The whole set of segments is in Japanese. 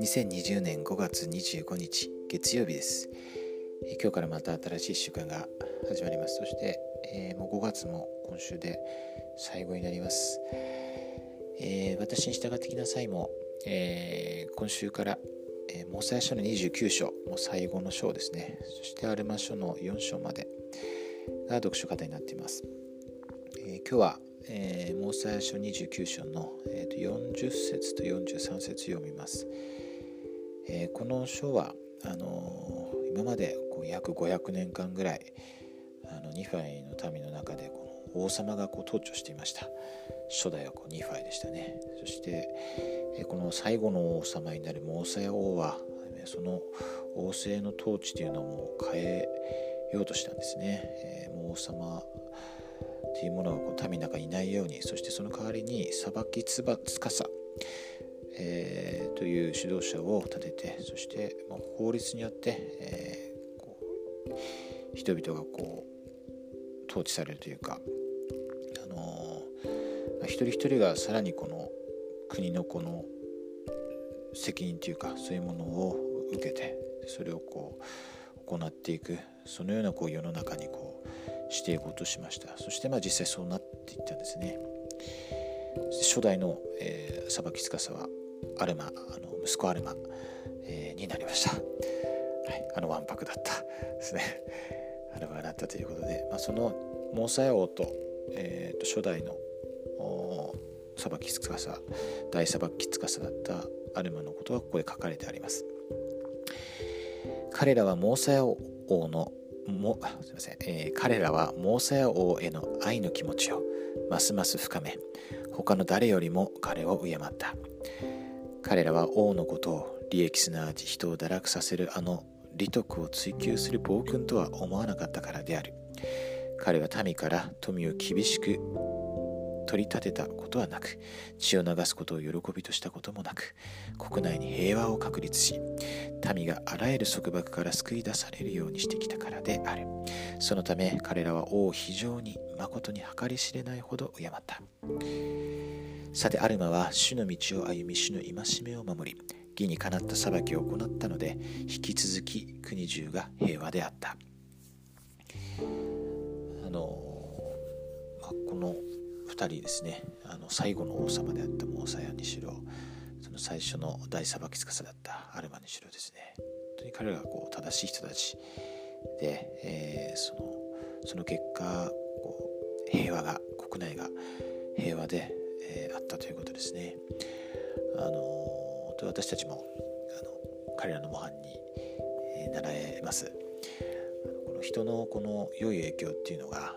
2020年5月25日月曜日です。今日からまた新しい週間が始まります。そして、えー、もう5月も今週で最後になります。えー、私に従ってきなさいも、えー、今週から、えー、モーサヤ書の29章、もう最後の章ですね。そしてアルマ書の4章までが読書方になっています。え今日は、えー、モーサヤ書29章の、えー、40節と43節読みます。えー、この書はあのー、今までこう約500年間ぐらいあのニーファイの民の中でこの王様がこう統治をしていました。初代はこうニーファイでしたね。そして、えー、この最後の王様になるモーサヤ王はその王政の統治というのを変えようとしたんですね、えー、もう王様というものがこう民の中にいないようにそしてその代わりに裁きつばつかさえー、という指導者を立ててそしてもう法律によって、えー、こう人々がこう統治されるというか、あのー、一人一人がさらにこの国のこの責任というかそういうものを受けてそれをこう行っていくそのようなこう世の中にこうしていこうとしました。そしてまあ実際そうなっていったんですね。初代の、えー、裁き司はアルマあの息子アルマ、えー、になりました、はい、あのわんぱくだったですね。アルマがなったということで、まあ、そのモーサヤ王と,、えー、と初代の裁き司大裁き司だったアルマのことがここで書かれてあります。彼らはモーサヤ王のもすみません、えー、彼らはモーサヤ王への愛の気持ちをますます深め他の誰よりも彼を敬った。彼らは王のことを利益すなわち人を堕落させるあの利得を追求する暴君とは思わなかったからである。彼は民から富を厳しく取り立てたことはなく血を流すことを喜びとしたこともなく国内に平和を確立し民があらゆる束縛から救い出されるようにしてきたからである。そのため彼らは王を非常に誠に計り知れないほど敬った。さてアルマは主の道を歩み主の戒めを守り義にかなった裁きを行ったので引き続き国中が平和であった。あの、この2人ですねあの最後の王様であったモーサヤにしろその最初の大裁き司だったアルマにしろですね本当に彼らがこう正しい人たちで、えー、そのその結果こう平和が国内が平和でえー、あったということですね。あの私たちもあの彼らの模範に、えー、習えます。この人のこの良い影響っていうのが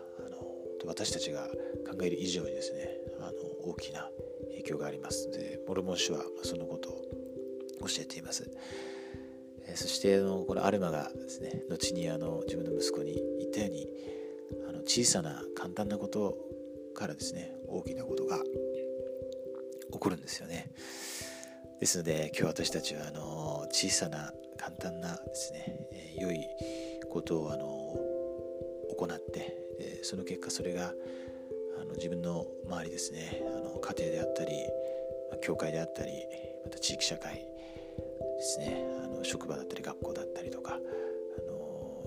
私たちが考える以上にですねあの大きな影響があります。でモルモン氏はそのことを教えています。そしてあのこのアルマがですね後にあの自分の息子に言ったようにあの小さな簡単なことからですね大きなことが起こるんですよねですので今日私たちはあの小さな簡単なですね、え、良いことをあの行ってでその結果それがあの自分の周りですねあの家庭であったり、ま、教会であったりまた地域社会ですねあの職場だったり学校だったりとかあの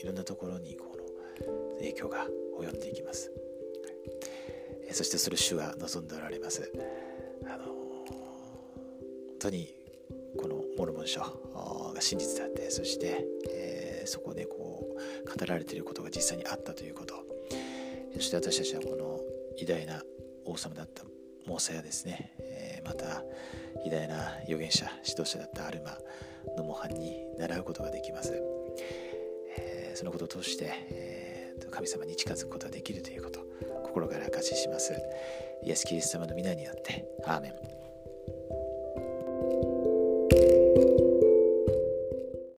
いろんなところにこの影響が及んでいきます。そしてそれ主は望んでおられます。あの本当にこのモルモン書が真実であってそして、えー、そこでこう語られていることが実際にあったということそして私たちはこの偉大な王様だったモーセやですね、え、また偉大な預言者指導者だったアルマの模範に習うことができます、え、そのことを通して、えー、神様に近づくことができるということ心から証しします。イエス・キリスト様の皆によって。アーメン。